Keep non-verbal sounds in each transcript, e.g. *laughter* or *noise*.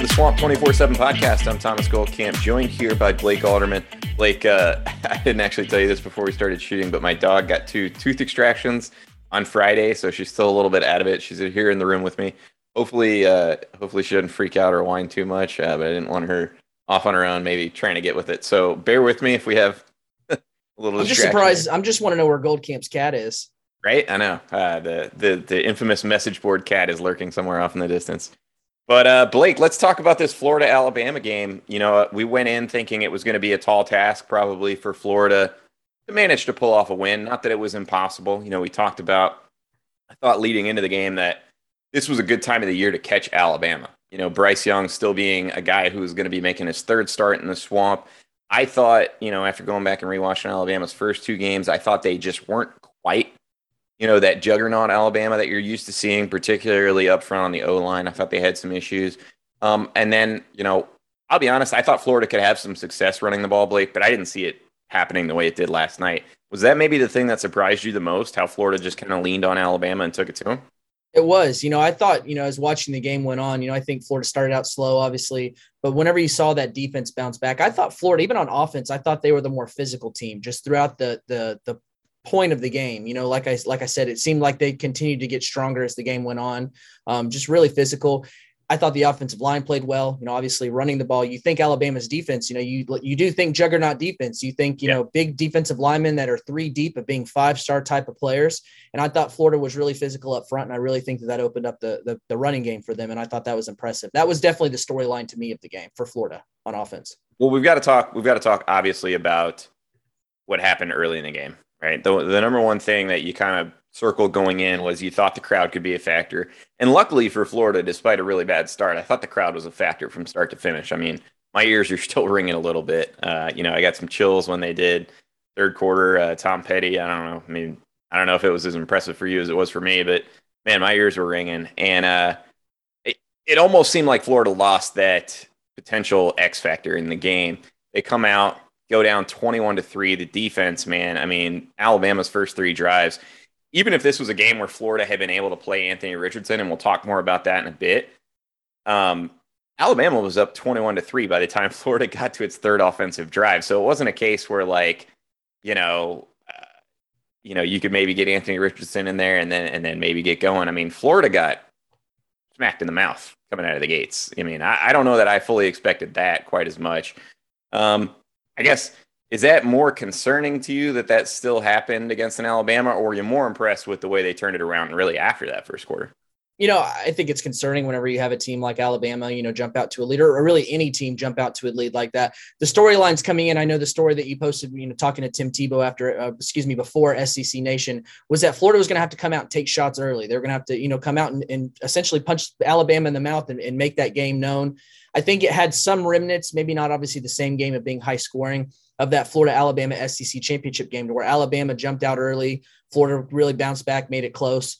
To the Swamp 24 7 podcast. I'm Thomas Goldkamp, joined here by Blake Alderman. Blake, uh, *laughs* I didn't actually tell you this before we started shooting, but my dog got two tooth extractions on Friday, so she's still a little bit out of it. She's here in the room with me. Hopefully, uh, hopefully she doesn't freak out or whine too much, uh, but I didn't want her off on her own, maybe trying to get with it. So bear with me if we have *laughs* a little. I'm just surprised. I'm just want to know where Goldkamp's cat is. Right, I know uh, the the the infamous message board cat is lurking somewhere off in the distance. But uh, Blake, let's talk about this Florida Alabama game. You know, we went in thinking it was going to be a tall task, probably for Florida to manage to pull off a win. Not that it was impossible. You know, we talked about. I thought leading into the game that this was a good time of the year to catch Alabama. You know, Bryce Young still being a guy who was going to be making his third start in the swamp. I thought, you know, after going back and rewatching Alabama's first two games, I thought they just weren't quite you know, that juggernaut Alabama that you're used to seeing, particularly up front on the O line. I thought they had some issues. Um, and then, you know, I'll be honest, I thought Florida could have some success running the ball, Blake, but I didn't see it happening the way it did last night. Was that maybe the thing that surprised you the most? How Florida just kind of leaned on Alabama and took it to them? It was, you know, I thought, you know, as watching the game went on, you know, I think Florida started out slow, obviously, but whenever you saw that defense bounce back, I thought Florida, even on offense, I thought they were the more physical team just throughout the the the point of the game. You know, like I like I said, it seemed like they continued to get stronger as the game went on. Um, just really physical. I thought the offensive line played well. You know, obviously running the ball. You think Alabama's defense. You know, you you do think juggernaut defense. You think you yeah. know big defensive linemen that are three deep of being five star type of players. And I thought Florida was really physical up front, and I really think that that opened up the, the the running game for them. And I thought that was impressive. That was definitely the storyline to me of the game for Florida on offense. Well, we've got to talk. We've got to talk obviously about what happened early in the game right? The, the number one thing that you kind of circled going in was you thought the crowd could be a factor. And luckily for Florida, despite a really bad start, I thought the crowd was a factor from start to finish. I mean, my ears are *laughs* still ringing a little bit. Uh, you know, I got some chills when they did third quarter. Uh, Tom Petty, I don't know. I mean, I don't know if it was as impressive for you as it was for me, but man, my ears were ringing. And uh, it, it almost seemed like Florida lost that potential X factor in the game. They come out, go down 21 to 3 the defense man i mean alabama's first three drives even if this was a game where florida had been able to play anthony richardson and we'll talk more about that in a bit um, alabama was up 21 to 3 by the time *laughs* florida got to its third offensive drive. So it wasn't a case where like you know uh, you know you could maybe get anthony richardson in there and then and then maybe get going. I mean florida got smacked in the mouth coming out of the gates. I mean i, I don't know that i fully expected that quite as much. Um, I guess is that more concerning to you that that still happened against an Alabama, or are you more impressed with the way they turned it around really after that first quarter? You know, I think it's concerning whenever you have a team like Alabama, you know, jump out to a leader, or really any team jump out to a lead like that. The storylines coming in, I know the story that you posted, you know, talking to Tim Tebow after, uh, excuse me, before SEC Nation was that Florida was going to have to come out and take shots early. They're going to have to, you know, come out and, and essentially punch Alabama in the mouth and, and make that game known. I think it had some remnants, maybe not obviously the same game of being high scoring of that Florida Alabama SEC championship game to where Alabama jumped out early, Florida really bounced back, made it close.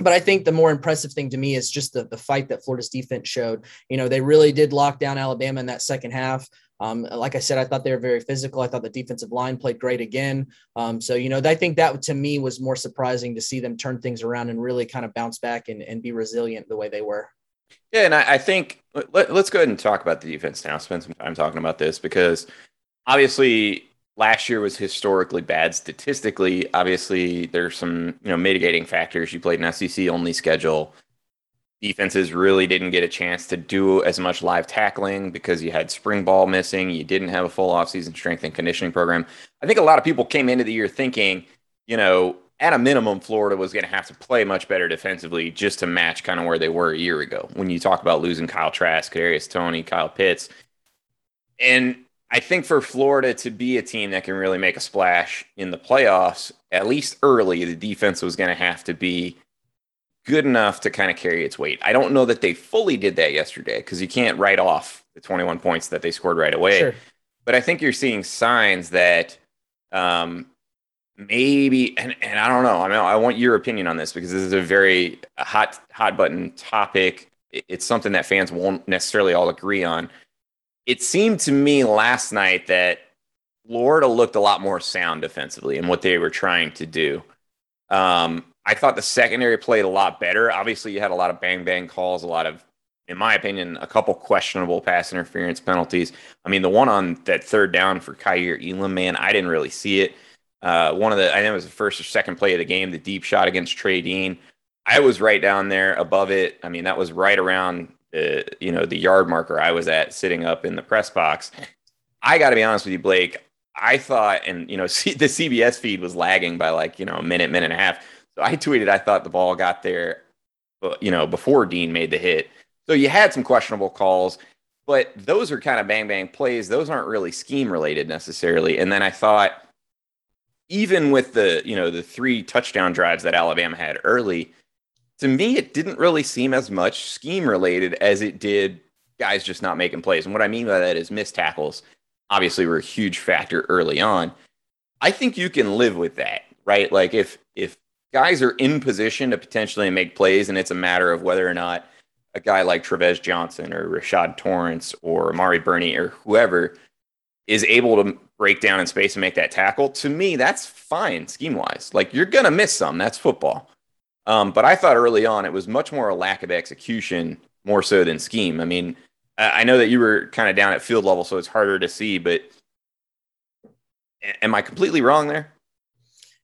But I think the more impressive thing to me is just the, the fight that Florida's defense showed. You know, they really did lock down Alabama in that second half. Um, like I said, I thought they were very physical. I thought the defensive line played great again. Um, so, you know, I think that to me was more surprising to see them turn things around and really kind of bounce back and, and be resilient the way they were. Yeah, and I, I think let, us go ahead and talk about the defense now. Spend some time talking about this because obviously last year was historically bad statistically. Obviously, there's some you know mitigating factors. You played an SEC only schedule. Defenses really didn't get a chance to do as much live tackling because you had spring ball missing. You didn't have a full offseason strength and conditioning program. I think a lot of people came into the year thinking, you know, at a minimum, Florida was going to have to play much better defensively just to match kind of where they were a year ago. When you talk about losing Kyle Trask, Kadarius Toney, Kyle Pitts, and I think for Florida to be a team that can really make a splash in the playoffs, at least early, the defense was going to have to be good enough to kind of carry its weight. I don't know that they fully did that yesterday because you can't write off the 21 points that they scored right away. Sure. But I think you're seeing signs that um, maybe, and, and I don't know. I mean, I want your opinion on this because this is a very hot hot button topic. It's something that fans won't necessarily all agree on. It seemed to me last night that Florida looked a lot more sound defensively in what they were trying to do. Um, I thought the secondary played a lot better. Obviously, you had a lot of bang bang calls, a lot of, in my opinion, a couple questionable pass interference penalties. I mean, the one on that third down for Kaiir Elam, man, I didn't really see it. Uh, one of the, I think it was the first or second play of the game, the deep shot against Trey Dean. I was right down there above it. I mean, that was right around you know, the yard marker I was at sitting up in the press box. I got to be honest with you, Blake. I thought, and you know, *laughs* the CBS feed was lagging by like you know a minute, minute and a half. So I tweeted I thought the ball got there, you know, before Dean made the hit. So you had some questionable calls, but those are kind of bang bang plays. Those aren't really scheme related necessarily. And then I thought, even with the you know the three touchdown drives that Alabama had early, to me it didn't really seem as much scheme related as it did guys just not making plays. And what I mean by that is missed tackles. Obviously, were a huge factor early on. I think you can live with that, right? Like if if guys are in position to potentially make plays, and it's a matter of whether or not a guy like Tre'Vez Johnson or Rashad Torrence or Amari Burney or whoever is able to break down in space and make that tackle. To me, that's fine scheme wise. Like you're gonna miss some. That's football. Um, but I thought early on it was much more a lack of execution more so than scheme. I mean, I know that you were kind of down at field level, so it's harder to see. But am I completely wrong there?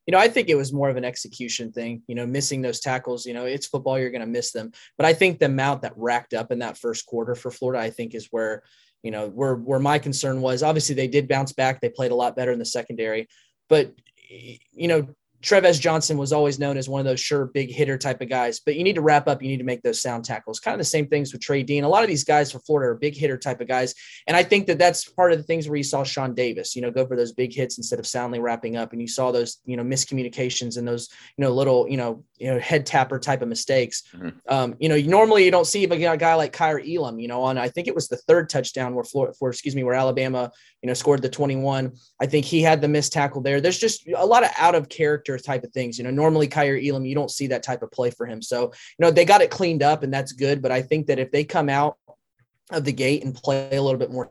you know, I think it was more of an execution thing, you know, missing those tackles, you know, it's football, you're going to miss them. But I think the amount that racked up in that first quarter for Florida, I think is where, you know, where, where my concern was obviously they did bounce back. They played a lot better in the secondary, but, you know, Tre'Vez Johnson was always known as one of those sure big hitter type of guys, but you need to wrap up. You need to make those sound tackles. Kind of the same things with Trey Dean. A lot of these guys for Florida are big hitter type of guys, and I think that that's part of the things where you saw Sean Davis, you know, go for those big hits instead of soundly wrapping up, and you saw those, you know, miscommunications and those, you know, little, you know, you know, head tapper type of mistakes. Mm-hmm. Um, you know, normally you don't see a guy like Kaiir Elam, you know, on I think it was the third touchdown where Florida, for excuse me, where Alabama, you know, scored the 21. I think he had the missed tackle there. There's just a lot of out of character type of things, you know normally Kaiir Elam, you don't see that type of play for him. So, you know, they got it cleaned up and that's good. But I think that if they come out of the gate and play a little bit more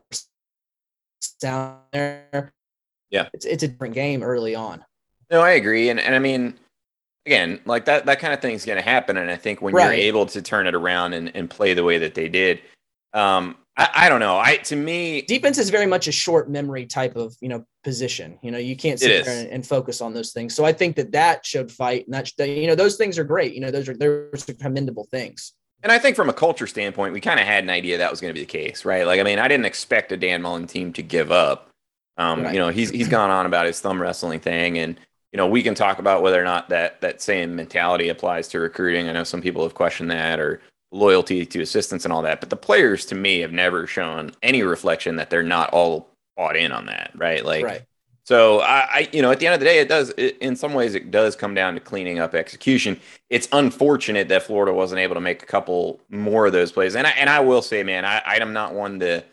down there, yeah, it's, it's a different game early on. No, I agree. And, and I mean, again, like that, that kind of thing is going to happen. And I think when right. you're able to turn it around and, and play the way that they did, um, I, I, don't know. I to me, defense is very much a short memory type of you know position. You know, you can't sit there and, and, focus on those things. So I think that that showed fight, and that you know those things are great. You know, those are those are commendable things. And I think from a culture standpoint, we kind of had an idea that was going to be the case, right? Like, I mean, I didn't expect a Dan Mullen team to give up. Um, right. You know, he's he's gone on about his thumb wrestling thing, and you know, we can talk about whether or not that that same mentality applies to recruiting. I know some people have questioned that, or loyalty to assistants and all that. But the players, to me, have never shown any reflection that they're not all bought in on that, right? Like, right. so I, I, you know, at the end of the day, it does. It, in some ways, it does come down to cleaning up execution. It's unfortunate that Florida wasn't able to make a couple more of those plays. And I, and I will say, man, I, I'm not one to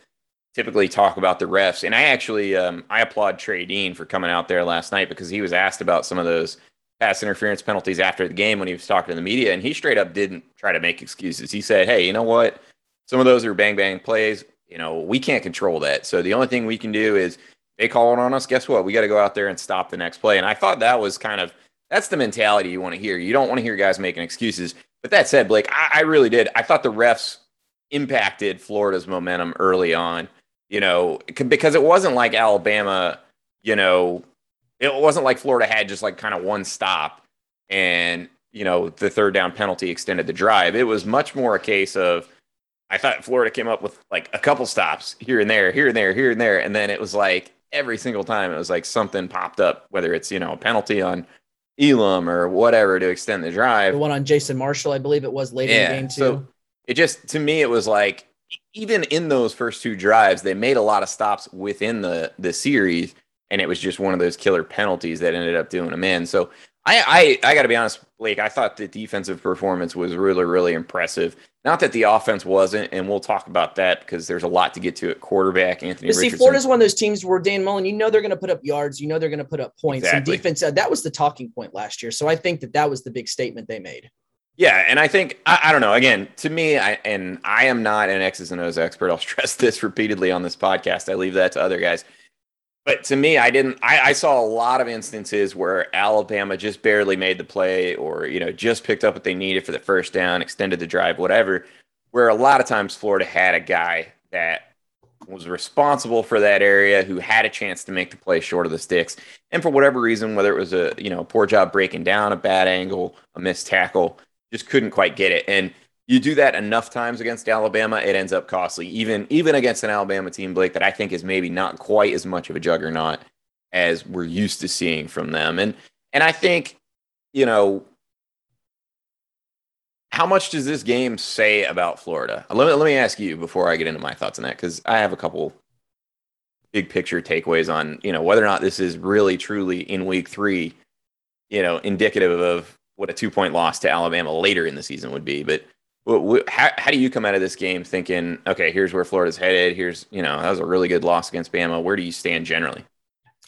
typically talk about the refs. And I actually, um, I applaud Trey Dean for coming out there last night because he was asked about some of those pass interference penalties after the game when he was talking to the media, and he straight up didn't try to make excuses. He said, "Hey, you know what? Some of those are bang bang plays. You know, we can't control that. So the only thing we can do is they call it on us. Guess what? We got to go out there and stop the next play." And I thought that was kind of that's the mentality you want to hear. You don't want to hear guys making excuses. But that said, Blake, I, I really did. I thought the refs impacted Florida's momentum early on. You know, because it wasn't like Alabama. You know, it wasn't like Florida had just like kind of one stop and, you know, the third down penalty extended the drive. It was much more a case of, I thought Florida came up with like a couple stops here and there, here and there, here and there. And then it was like every single time it was like something popped up, whether it's, you know, a penalty on, Elam or whatever to extend the drive. The one on Jason Marshall, I believe it was late yeah, in the game too. So it just to me it was like even in those first two drives, they made a lot of stops within the the series, and it was just one of those killer penalties that ended up doing them in. So I I, I got to be honest, Blake. I thought the defensive performance was really really impressive. Not that the offense wasn't, and we'll talk about that because there's a lot to get to at quarterback. Anthony. But see, Richardson. Florida's one of those teams where Dan Mullen, you know, they're going to put up yards, you know, they're going to put up points, exactly. and defense. Uh, that was the talking point last year. So I think that that was the big statement they made. Yeah, and I think I, I, don't know. Again, to me, I and I am not an X's and O's expert. I'll *laughs* stress this repeatedly on this podcast. I leave that to other guys. But to me, I didn't. I, I, saw a lot of instances where Alabama just barely made the play, or you know, just picked up what they needed for the first down, extended the drive, whatever. Where a lot of times Florida had a guy that was responsible for that area, who had a chance to make the play short of the sticks, and for whatever reason, whether it was a you know poor job breaking down, a bad angle, a missed tackle, just couldn't quite get it. And you do that enough times against Alabama, it ends up costly. Even even against an Alabama team, Blake, that I think is maybe not quite as much of a juggernaut as we're used to seeing from them. And and I think, you know, how much does this game say about Florida? Let me let me ask you before I get into my thoughts on that, because I have a couple big picture takeaways on, you know, whether or not this is really truly in week three, you know, indicative of what a two point loss to Alabama later in the season would be. But how, how do you come out of this game thinking, okay, here's where Florida's headed. Here's, you know, that was a really good loss against Bama. Where do you stand generally?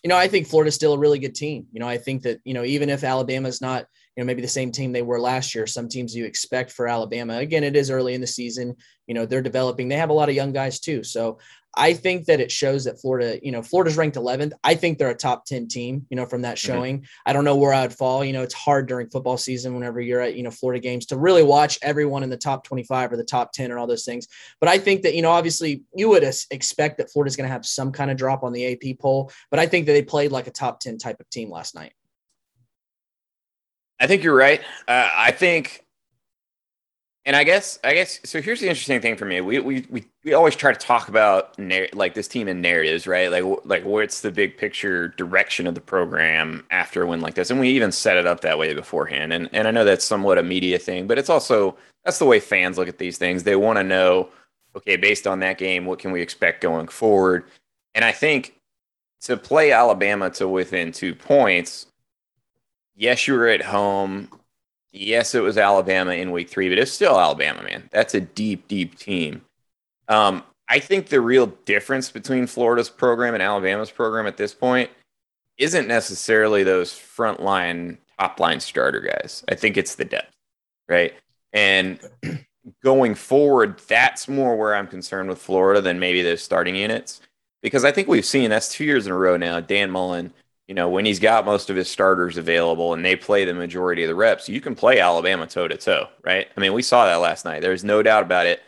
You know, I think Florida's still a really good team. You know, I think that, you know, even if Alabama's not, you know, maybe the same team they were last year, some teams you expect for Alabama. Again, it is early in the season. You know, they're developing. They have a lot of young guys too. So I think that it shows that Florida, you know, Florida's ranked 11th. I think they're a top 10 team, you know, from that mm-hmm. showing. Mm-hmm. I don't know where I'd fall. You know, it's hard during football season whenever you're at, you know, Florida games to really watch everyone in the top 25 or the top 10 and all those things. But I think that, you know, obviously you would expect that Florida's going to have some kind of drop on the AP poll, but I think that they played like a top 10 type of team last night. I think you're right. Uh, I think and I guess, I guess, so here's the interesting thing for me. We we we, we always try to talk about narr- like this team in narratives, right? Like like what's the big picture direction of the program after a win like this, and we even set it up that way beforehand. And and I know that's somewhat a media thing, but it's also that's the way fans look at these things. They want to know, okay, based on that game, what can we expect going forward? And I think to play Alabama to within two points, yes, you were at home Yes, it was Alabama in week three, but it's still Alabama, man. That's a deep, deep team. Um, I think the real difference between Florida's program and Alabama's program at this point isn't necessarily those frontline, top line starter guys. I think it's the depth, right? And *clears throat* going forward, that's more where I'm concerned with Florida than maybe those starting units. Because I think we've seen that's two years in a row now. Dan Mullen you know, when he's got most of his starters available and they play the majority of the reps, you can play Alabama toe to toe, right? I mean, we saw that last night. There's no doubt about it.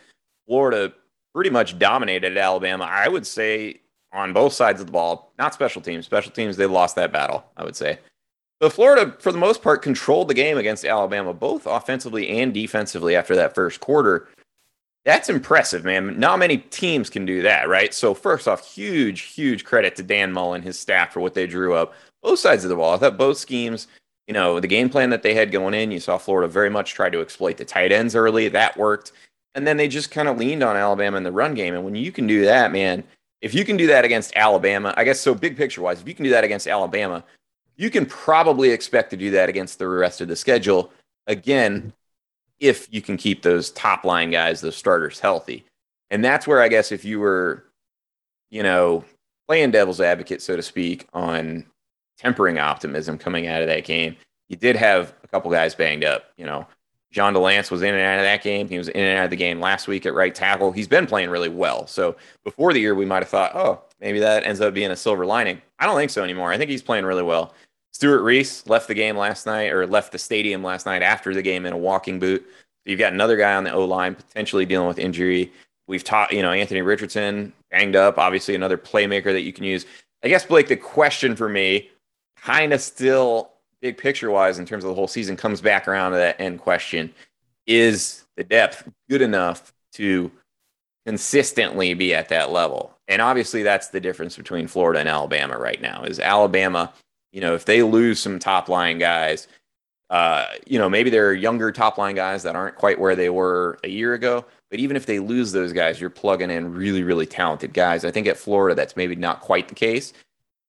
Florida pretty much dominated Alabama, I would say, on both sides of the ball, not special teams. Special teams, they lost that battle, I would say. But Florida, for the most part, controlled the game against Alabama, both offensively and defensively after that first quarter. That's impressive, man. Not many teams can do that, right? So, first off, huge, huge credit to Dan Mullen, his staff for what they drew up. Both sides of the ball. I thought both schemes, you know, the game plan that they had going in, you saw Florida very much try to exploit the tight ends early. That worked. And then they just kind of leaned on Alabama in the run game. And when you can do that, man, if you can do that against Alabama, I guess so big picture wise, if you can do that against Alabama, you can probably expect to do that against the rest of the schedule. Again, if you can keep those top line guys, those starters healthy. And that's where I guess if you were, you know, playing devil's advocate, so to speak, on tempering optimism coming out of that game, you did have a couple guys banged up. You know, John Delance was in and out of that game. He was in and out of the game last week at right tackle. He's been playing really well. So before the year, we might have thought, oh, maybe that ends up being a silver lining. I don't think so anymore. I think he's playing really well. Stewart Reese left the game last night or left the stadium last night after the game in a walking boot. You've got another guy on the O line potentially dealing with injury. We've taught, you know, Anthony Richardson banged up, obviously another playmaker that you can use. I guess, Blake, the question for me, kind of still big picture wise in terms of the whole season, comes back around to that end question. Is the depth good enough to consistently be at that level? And obviously, that's the difference between Florida and Alabama right now. Is Alabama you know, if they lose some top line guys, Uh, you know, maybe they're younger top line guys that aren't quite where they were a year ago. But even if they lose those guys, you're plugging in really, really talented guys. I think at Florida, that's maybe not quite the case.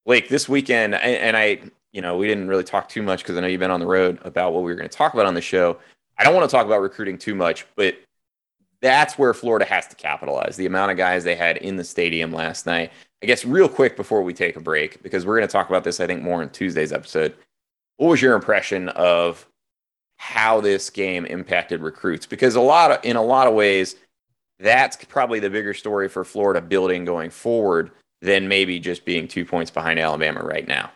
Blake, this weekend, and, and I, you know, we didn't really talk too much because I know you've been on the road about what we were going to talk about on the show. I don't want to talk about recruiting too much, but that's where Florida has to capitalize. The amount of guys they had in the stadium last night. I guess real quick before we take a break, because we're going to talk about this, I think, more in Tuesday's episode. What was your impression of how this game impacted recruits? Because a lot of, in a lot of ways, that's probably the bigger story for Florida building going forward than maybe just being two points behind Alabama right now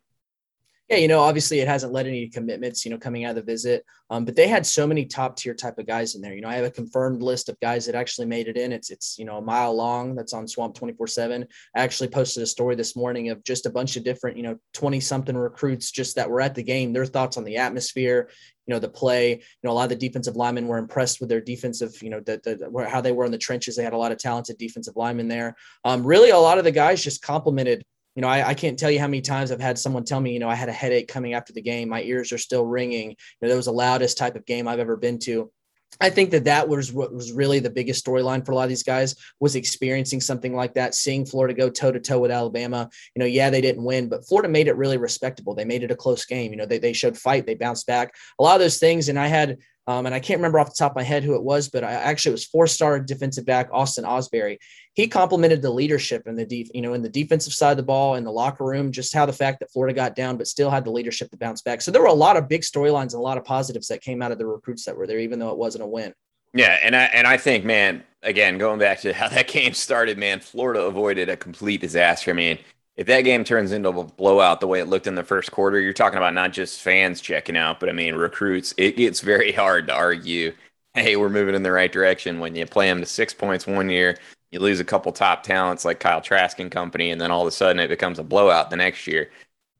yeah, you know, obviously it hasn't led any commitments, you know, coming out of the visit. Um, but they had so many top tier type of guys in there. You know, I have a confirmed list of guys that actually made it in. It's it's you know a mile long. That's on Swamp twenty four seven. I actually posted a story this morning of just a bunch of different you know twenty something recruits just that were at the game. Their thoughts on the atmosphere, you know, the play. You know, a lot of the defensive linemen were impressed with their defensive. You know, the, the how they were in the trenches. They had a lot of talented defensive linemen there. Um, really, a lot of the guys just complimented you know, I, I, can't tell you how many times I've had someone tell me, you know, I had a headache coming after the game. My ears are still ringing. You know, that was the loudest type of game I've ever been to. I think that that was what was really the biggest storyline for a lot of these guys was experiencing something like that, seeing Florida go toe to toe with Alabama. You know, yeah, they didn't win, but Florida made it really respectable. They made it a close game. You know, they, they showed fight, they bounced back, a lot of those things. And I had um, and I can't remember off the top of my head who it was, but I actually was four-star defensive back Austin Osbury. He complimented the leadership in the deep, you know, in the defensive side of the ball in the locker room, just how the fact that Florida got down, but still had the leadership to bounce back. So there were a lot of big storylines and a lot of positives that came out of the recruits that were there, even though it wasn't a win. Yeah, and I and I think, man, again, going back to how that *laughs* game started, man, Florida avoided a complete disaster. I mean, if that game turns into a blowout the way it looked in the first quarter, you're talking about not just fans checking out, but I mean recruits. It gets very *laughs* hard to argue, hey, we're moving in the right direction when you play them to six points one year, you lose a couple top talents like Kyle Trask and company, and then all of a sudden it becomes a blowout the next year.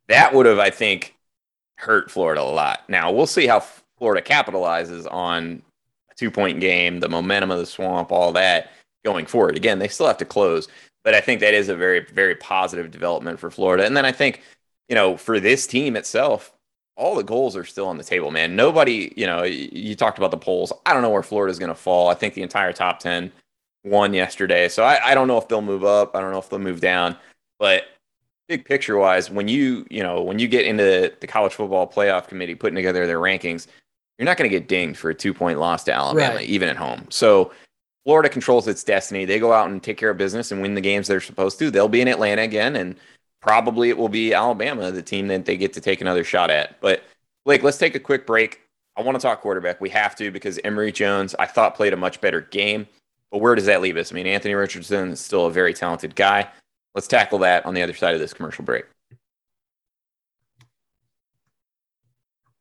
That would have, I think, hurt Florida a lot. Now we'll see how Florida capitalizes on a two point game, the momentum of the swamp, all that going forward. Again, they still have to close but I think that is a very, very positive development for Florida. And then I think, you know, for this team itself, all the goals are still on the table, man. Nobody, you know, you talked about the polls. I don't know where Florida's going to fall. I think the entire top 10 won yesterday. So I, I don't know if they'll move up. I don't know if they'll move down. But big picture wise, when you, you know, when you get into the college football playoff committee putting together their rankings, you're not going to get dinged for a two point loss to Alabama, right. even at home. So Florida controls its destiny. They go out and take care of business and win the games they're supposed to. They'll be in Atlanta again, and probably it will be Alabama, the team that they get to take another shot at. But Blake, let's take a quick break. I want to talk quarterback. We have to because Emory Jones, I thought, played a much better game. But where does that leave us? I mean, Anthony Richardson is still a very talented guy. Let's tackle that on the other side of this commercial break.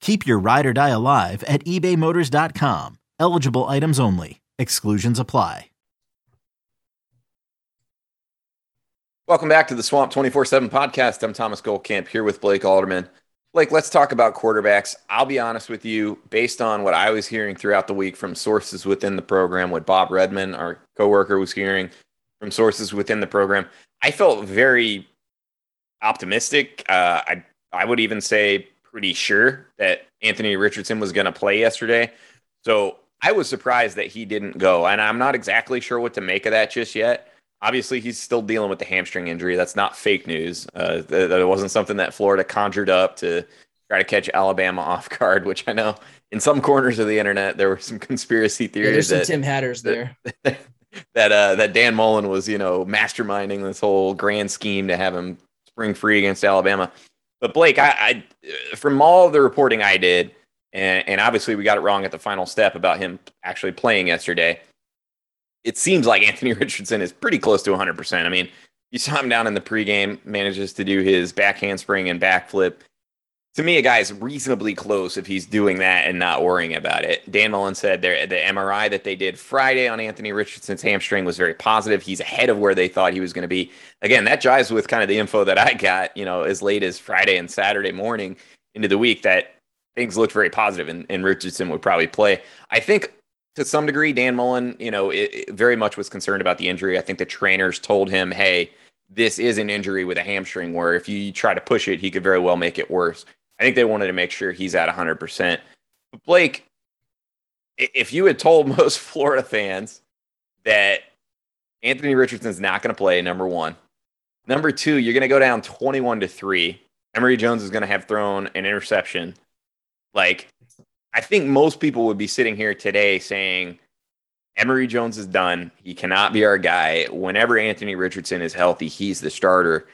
Keep your ride or die alive at ebaymotors.com. Eligible items only. Exclusions apply. Welcome back to the Swamp 24 7 podcast. I'm Thomas Goldkamp here with Blake Alderman. Blake, let's talk about quarterbacks. I'll be honest with you, based on what I was hearing throughout the week from sources within the program, what Bob Redman, our coworker, was hearing, from sources within the program. I felt very optimistic. Uh, I I would even say pretty sure that Anthony Richardson was going to play yesterday. So I was surprised that he didn't go, and I'm not exactly sure what to make of that just yet. Obviously, he's still dealing with the hamstring injury. That's not fake news. Uh, that, that wasn't something that Florida conjured up to try to catch Alabama *laughs* off guard, which I know in some corners of the internet there were some conspiracy theories. Yeah, there's some Tim Hatters there. *laughs* That, that uh, that Dan Mullen was, you know, masterminding this whole grand scheme to have him spring free against Alabama. But Blake, I, I from all the reporting I did, and, and obviously we got it wrong at the final step about him actually playing yesterday. It seems like *laughs* Anthony Richardson is pretty close to 100%. I mean, you saw him down in the pregame, manages to do his back handspring and backflip to me, a guy is reasonably close if he's doing that and not worrying about it. Dan Mullen said there the MRI that they did Friday on Anthony Richardson's hamstring was very positive. He's ahead of where they thought he was going to be. Again, that jives with kind of the info that I got, you know, as late as Friday and Saturday morning into the week that things looked very positive and, and Richardson would probably play. I think to some degree, Dan Mullen, you know, it, it very much was concerned about the injury. I think the trainers told him, hey, this is an injury with a hamstring where if you try to push it, he could very well make it worse. I think they wanted to make sure he's at 100%. But Blake, if you had told *laughs* most Florida fans that Anthony Richardson's not going to play, number one, number two, you're going to go down 21 to three. Emory Jones is going to have thrown an interception. Like, I think most people would be sitting here today saying, Emory Jones is done. He cannot be our guy. Whenever Anthony Richardson is healthy, he's the starter.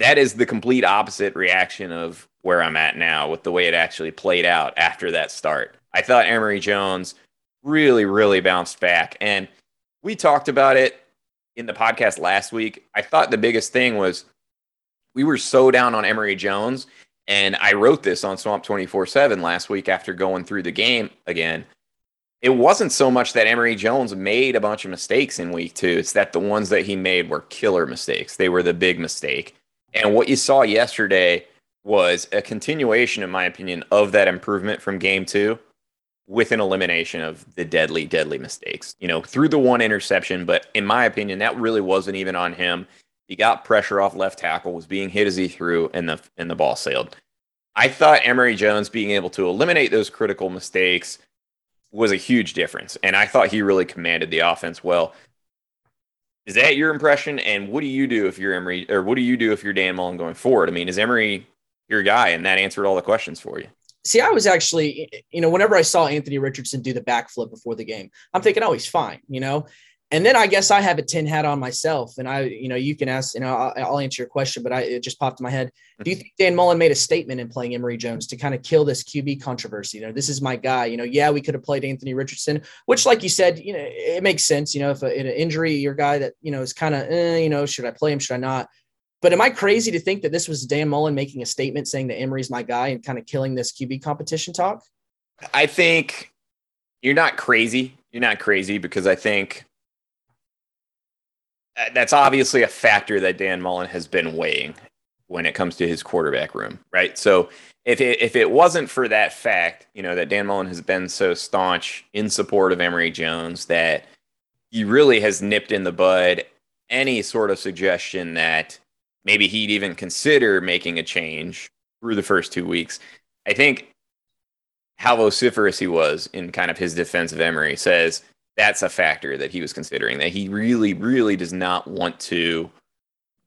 That is the complete opposite reaction of where I'm at now with the way it actually played out after that start. I thought Emory Jones really, really bounced back. And we talked about it in the podcast last week. I thought the biggest thing was we were so down on Emory Jones. And I wrote this on Swamp 24 7 last week after going through the game again. It wasn't so much that Emory Jones made a bunch of mistakes in week two, it's that the ones that he made were killer mistakes. They were the big mistake. And what you saw yesterday was a continuation, in my opinion, of that improvement from game two with an elimination of the deadly, deadly mistakes. You know, through the one interception, but in my opinion, that really wasn't even on him. He got pressure off left tackle, was being hit as he threw, and the and the ball sailed. I thought Emory Jones being able to eliminate those critical mistakes was a huge difference, and I thought he really commanded the offense well. Is that your impression? And what do you do if you're Emory, or what do you do if you're Dan Mullen going forward? I mean, is Emory your guy, and that answered all the questions for you. See, I was actually, you know, whenever I saw Anthony Richardson do the backflip before the game, I'm thinking, oh, he's fine, you know. And then I guess I have a tin hat on myself, and I, you know, you can ask, you know, I'll, I'll answer your question, but I it just popped in my head. Do you think Dan Mullen made a statement in playing Emory Jones to kind of kill this QB controversy? You know, this is my guy. You know, yeah, we could have played Anthony Richardson, which, like you said, you know, it makes sense. You know, if a, an injury, your guy that you know is kind of, eh, you know, should I play him? Should I not? But am I crazy to think that this was Dan Mullen making a statement saying that Emory's my guy and kind of killing this QB competition talk? I think you're not crazy. You're not crazy because I think Uh, that's obviously a factor that Dan Mullen has been weighing when it comes to his quarterback room, right? So if it, if it wasn't for that fact, you know, that Dan Mullen has been so staunch in support of Emory Jones that he really has nipped in the bud any sort of suggestion that maybe he'd even consider making a change through the first two weeks. I think how vociferous he was in kind of his defense of Emory says that's a factor that he was considering, that he really, really does not want to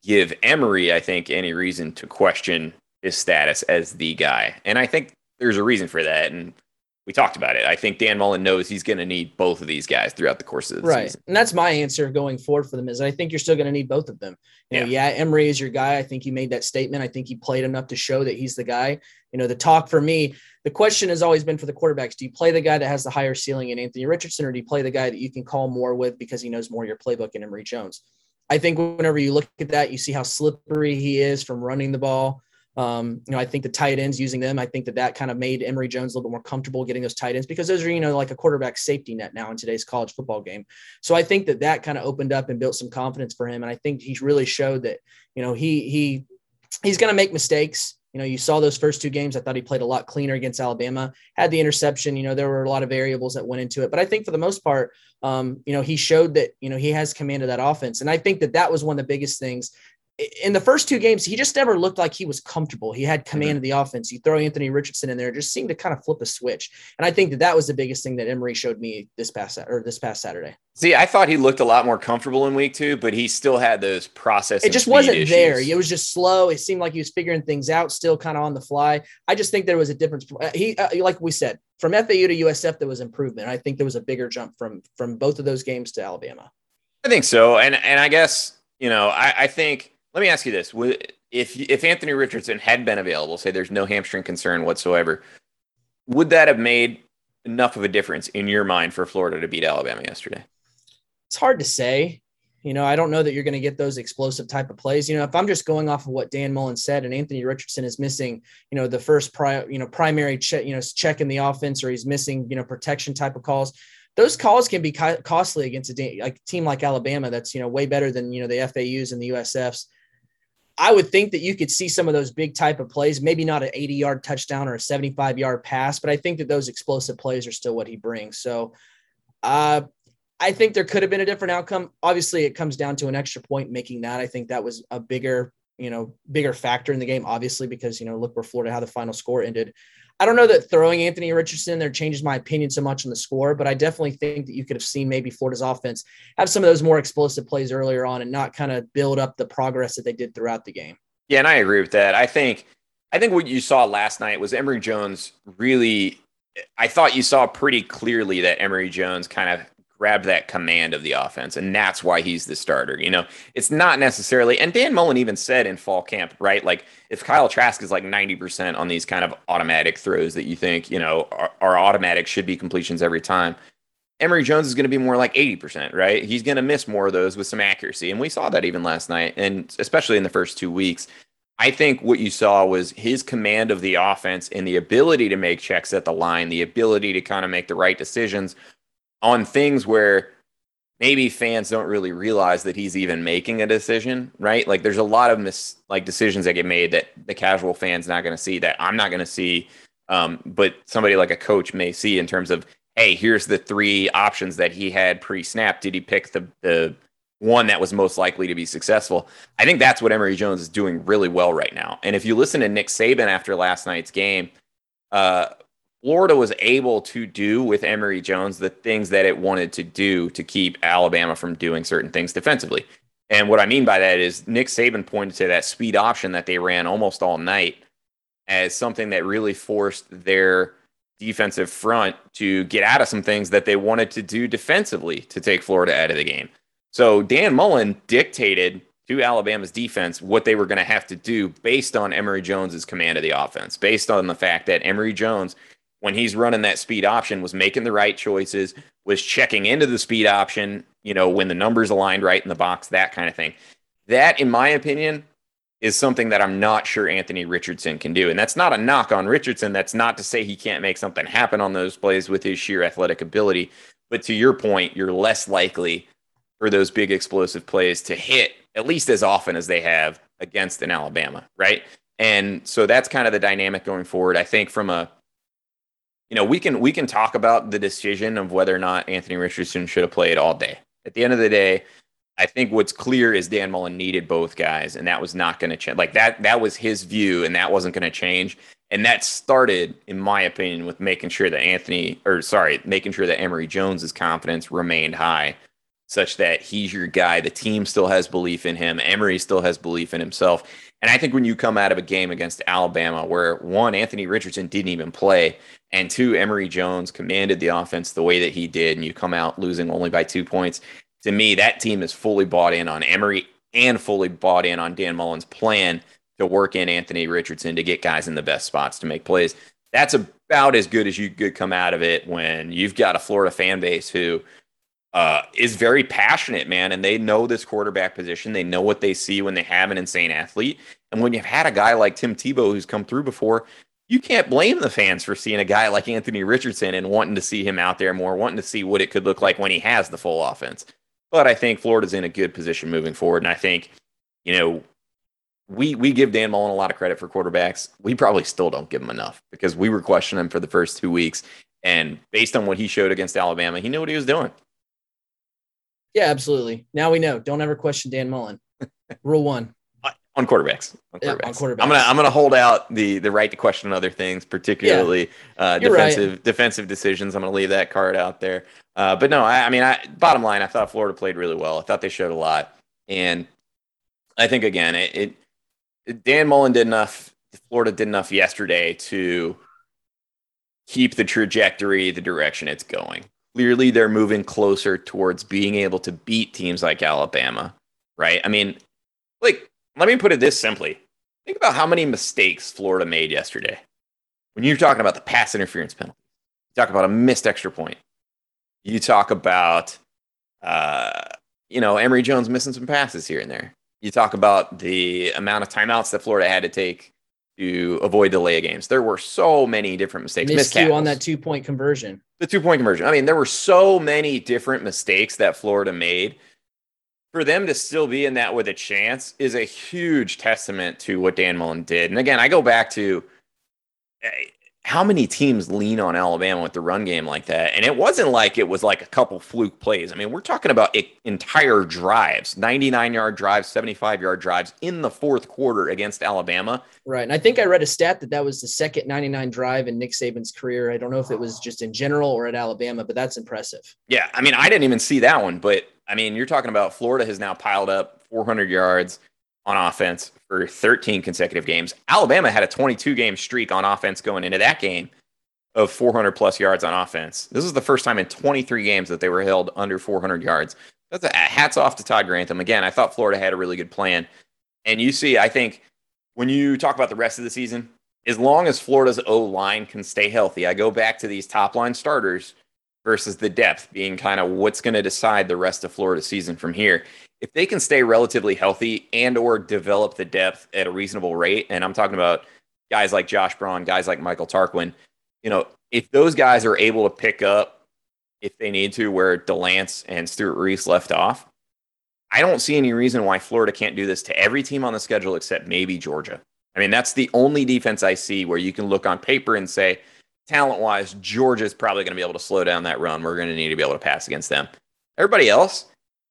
give Emory, I think, any reason to question his status as the guy. And I think there's a reason for that. And we talked about it. I think Dan Mullen knows he's going to need both of these guys throughout the course of the right. season. And that's my answer going forward for them is I think you're still going to need both of them. You know, yeah. yeah, Emory is your guy. I think he made that statement. I think he played enough to show that he's the guy. You know, the talk for me, the question has always been for the quarterbacks, do you play the guy that has the higher ceiling in Anthony Richardson or do you play the guy that you can call more with because he knows more your playbook in Emory Jones? I think whenever you look at that, you see how slippery he is from running the ball. Um, you know, I think the tight ends using them, I think that that kind of made Emory Jones a little bit more comfortable getting those tight ends because those are, you know, like a quarterback safety net now in today's college football game. So I think that that kind of opened up and built some confidence for him. And I think he's really showed that, you know, he, he, he's going to make mistakes. You know, you saw those first two games. I thought he played a lot cleaner against Alabama. Had the interception. You know, there were a lot of variables that went into it, but I think for the most part, um, you know, he showed that you know he has command of that offense, and I think that that was one of the biggest things in the first two games, he just never looked like he was comfortable. He had command mm-hmm. of the offense. You throw Anthony Richardson in there, it just seemed to kind of flip a switch. And I think that that was the biggest thing that Emory showed me this past or this past Saturday. See, I thought he looked a lot more comfortable in week two, but he still had those process. It just wasn't issues. there. It was just slow. It seemed like he was figuring things out, still kind of on the fly. I just think there was a difference. Uh, he, uh, like we said, from FAU to USF, there was improvement. I think there was a bigger jump from from both of those games to Alabama. I think so, and and I guess you know, I, I think let me ask you this: if if Anthony Richardson had been available, say there's no hamstring concern whatsoever, would that have made enough of a difference in your mind for Florida to beat Alabama yesterday? It's hard to say. You know, I don't know that you're going to get those explosive type of plays. You know, if I'm just going off of what Dan Mullen said, and Anthony Richardson is missing, you know, the first pri- you know primary check, you know, check in the offense, or he's missing, you know, protection type of calls those calls can be costly against a, team like Alabama that's you know way better than you know the FAU's and the USFs. I would think that you could see some of those big type of plays, maybe not an 80 yard touchdown or a 75 yard pass, but I think that those explosive plays are still what he brings. So, uh, I think there could have been a different outcome. Obviously, it comes down to an extra point making that. I think that was a bigger, you know, bigger factor in the game, obviously, because, you know, look where Florida, how the final score ended. I don't know that throwing Anthony Richardson there changes my opinion so much on the score, but I definitely think that you could have seen maybe Florida's offense have some of those more explosive plays earlier on and not kind of build up the progress that they did throughout the game. Yeah, and I agree with that. I think I think what you saw last night was Emory Jones really I thought you saw pretty clearly that Emory Jones kind of grabbed that command of the offense, and that's why he's the starter. You know, it's not necessarily, and Dan Mullen even said in fall camp, right? Like if Kyle Trask is like 90% on these kind of automatic throws that you think, you know, are, are automatic, should be completions every time. Emory Jones is going to be more like 80%, right? He's going to miss more of those with some accuracy. And we saw that even last night, and especially in the first two weeks. I think what you saw was his command of the offense and the ability to make checks at the line, the ability to kind of make the right decisions on things where maybe fans don't really realize that he's even making a decision, right? Like there's a lot of mis like decisions that get made that the casual fan's not going to see that I'm not going to see, um, but somebody like a coach may see in terms of, hey, here's the three options that he had pre-snap. Did he pick the the one that was most likely to be successful? I think that's what Emory Jones is doing really well right now. And if you listen to Nick Saban after last night's game, uh, Florida was able to do with Emory Jones the things that it wanted to do to keep Alabama from doing certain things defensively. And what I mean by that is Nick Saban pointed to that speed option that they ran almost all night as something that really forced their defensive front to get out of some things that they wanted to do defensively to take Florida out of the game. So Dan Mullen dictated to Alabama's defense what they were going to have to do based on Emory Jones's command of the offense, based on the fact that Emory Jones when he's running that speed option was making the right choices, was checking into the speed option, you know, when the numbers aligned right in the box, that kind of thing. That, in my opinion, is something that I'm not sure Anthony Richardson can do. And that's not a knock on Richardson. That's not to say he can't make something happen on those plays with his sheer athletic ability. But to your point, you're less likely for those big explosive plays to hit at least as often as they have against an Alabama, right? And so that's kind of the dynamic going forward. I think from a you know, we can we can talk about the decision of whether or not Anthony Richardson should have played all day. At the end of the day, I think what's clear is Dan Mullen needed both guys, and that was not going to change. Like that, that was his view, and that wasn't going to change. And that started, in my opinion, with making sure that Anthony, or sorry, making sure that Emory Jones's confidence remained high, such that he's your guy. The team still has belief in him. Emory still has belief in himself. And I think when you come out of a game against Alabama, where one, Anthony Richardson didn't even play, and two, Emory Jones commanded the offense the way that he did, and you come out losing only by two points. To me, that team is fully bought in on Emory and fully bought in on Dan Mullen's plan to work in Anthony Richardson to get guys in the best spots to make plays. That's about as good as you could come out of it when you've got a Florida fan base who uh, is very passionate, man, and they know this quarterback position. They know what they see when they have an insane athlete. And when you've had a guy like Tim Tebow who's come through before, you can't blame the fans for seeing a guy like Anthony Richardson and wanting to see him out there more, wanting to see what it could look like when he has the full offense. But I think Florida's in a good position moving forward. And I think, you know, we we give Dan Mullen a lot of credit for quarterbacks. We probably still don't give him enough because we were questioning him for the first two weeks, and based on what he showed against Alabama, he knew what he was doing. Yeah, absolutely. Now we know. Don't ever question Dan Mullen. *laughs* Rule one on quarterbacks. On quarterbacks. Yeah, on quarterbacks. I'm gonna I'm gonna hold out the the right to question other things, particularly yeah, uh, defensive right. defensive decisions. I'm gonna leave that card out there. Uh, but no, I, I mean, I, bottom line, I thought Florida played really well. I thought they showed a lot, and I think again, it, it Dan Mullen did enough. Florida did enough yesterday to keep the trajectory, the direction it's going. Clearly, they're moving closer towards being able to beat teams like Alabama, right? I mean, like let me put it this simply. Think about how many mistakes Florida made yesterday. When you're talking about the pass interference penalty, you talk about a missed extra point. You talk about, uh, you know, Emory Jones missing some passes here and there. You talk about the amount of timeouts that Florida had to take to avoid delay of games. There were so many different mistakes. Missed you on that two point conversion. The two point conversion. I mean, there were so many different mistakes that Florida made for them to still be in that with a chance is a huge testament to what Dan Mullen did. And again, I go back to how many teams lean on Alabama with the run game like that? And it wasn't like it was like a couple fluke plays. I mean, we're talking about entire drives, 99 yard drives, 75 yard drives in the fourth quarter against Alabama. Right. And I think I read a stat that that was the second 99 drive in Nick Saban's career. I don't know if it was just in general or at Alabama, but that's impressive. Yeah. I mean, I didn't even see that one, but I mean, you're talking about Florida has now piled up 400 yards on offense for 13 consecutive games. Alabama had a 22 game streak on offense going into that game of 400 plus yards on offense. This is the first time in 23 games that they were held under 400 yards. That's a hats off to Todd Grantham. Again, I thought Florida had a really good plan. And you see, I think when you talk about the rest of the season, as long as Florida's O line can stay healthy, I go back to these top line starters versus the depth being kind of what's going to decide the rest of Florida season from here. If they can stay relatively healthy and or develop the depth at a reasonable rate, and I'm talking about guys like Josh Braun, guys like Michael Tarquin, you know, if those guys are able to pick up if they need to where Delance and Stewart Reese left off, I don't see any reason why Florida can't do this to every team on the schedule except maybe Georgia. I mean, that's the only defense I see where you can look on paper and say, talent wise, Georgia's probably going to be able to slow down that run. We're going to need to be able to pass against them. Everybody else,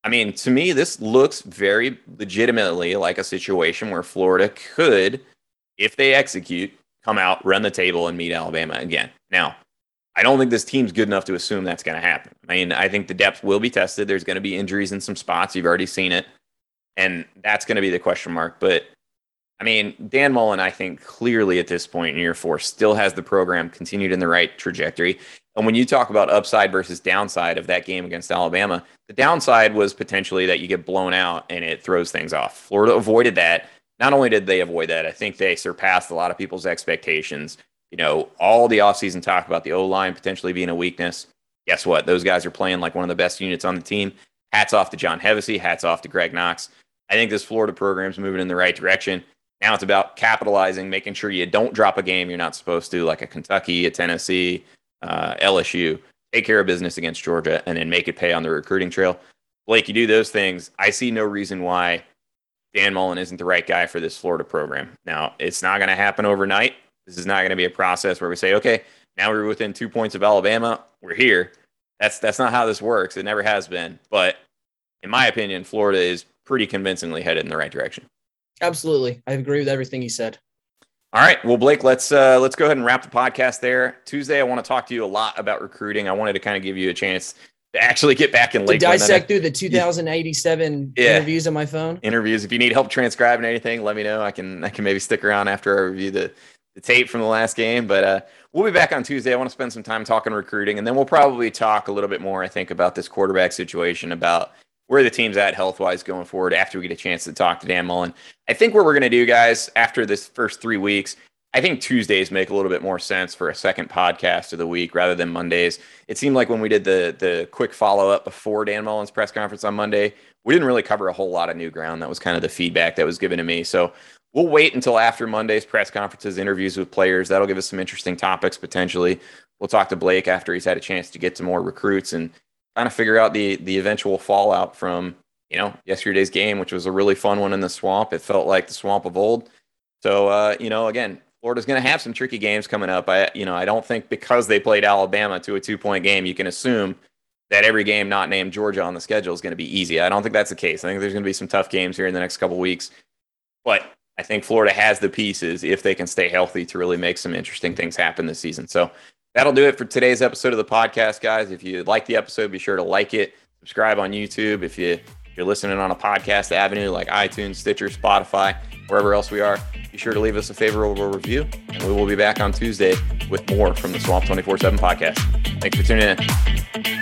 I mean, to me, this looks very legitimately like a situation where Florida could, if they execute, come out, run the table, and meet Alabama again. Now, I don't think this team's good enough to assume that's going to happen. I mean, I think the depth will be tested. There's going to be injuries in some spots. You've already seen it. And that's going to be the question mark. But I mean, Dan Mullen, I think clearly at this point in year four still has the program continued in the right trajectory. And when you talk about upside versus downside of that game against Alabama, the downside was potentially that you get blown out and it throws things off. Florida avoided that. Not only did they avoid that, I think they surpassed a lot of people's expectations. You know, all the offseason talk about the O line potentially being a weakness. Guess what? Those guys are playing like one of the best units on the team. Hats off to John Hevesy. Hats off to Greg Knox. I think this Florida program is moving in the right direction. Now it's about capitalizing, making sure you don't drop a game you're not supposed to, like a Kentucky, a Tennessee, uh, LSU. Take care of business against Georgia and then make it pay on the recruiting trail. Blake, you do those things. I see no reason why Dan Mullen isn't the right guy for this Florida program. Now, it's not going to happen overnight. This is not going to be a process where we say, okay, now we're within two points of Alabama. We're here. That's that's not how this works. It never has been. But in my opinion, Florida is pretty convincingly headed in the right direction. Absolutely. I agree with everything you said. All right. Well, Blake, let's uh, let's go ahead and wrap the podcast there. Tuesday, I want to talk to you a lot about recruiting. I wanted to kind of give you a chance to actually get back in late. dissect through the 2087 yeah. interviews on my phone. Interviews. If you need help transcribing anything, let me know. I can I can maybe stick around after I review the, the tape from the last game. But uh, we'll be back on Tuesday. I want to spend some time talking recruiting, and then we'll probably talk a little bit more. I think about this quarterback situation, about where the team's at health wise going forward after we get a chance to talk to Dan Mullen. I think what we're going to do, guys, after this first three weeks, I think Tuesdays make a little bit more sense for a second podcast of the week rather than Mondays. It seemed like when we did the the quick follow up before Dan Mullen's press conference on Monday, we didn't really cover a whole lot of new ground. That was kind of the feedback that was given to me. So we'll wait until after Monday's press conferences, interviews with players. That'll give us some interesting topics potentially. We'll talk to Blake after he's had a chance to get some more recruits and kind of figure out the the eventual fallout from you know, yesterday's game, which was a really fun one in the swamp. It felt like the swamp of old. So, uh, you know, again, Florida's going to have some tricky games coming up. I, you know, I don't think because they played Alabama to a two point game, you can assume that every game not named Georgia on the schedule is going to be easy. I don't think that's the case. I think there's going to be some tough games here in the next couple weeks. But I think Florida has the pieces if they can stay healthy to really make some interesting things happen this season. So that'll do it for today's episode of the podcast, guys. If you like the episode, be sure to like it, subscribe on YouTube. If you if you're listening on a podcast avenue like iTunes, Stitcher, Spotify, wherever else we are, be sure to leave us a favorable review. And we will be back on Tuesday with more from the Swamp 24 7 podcast. Thanks for tuning in.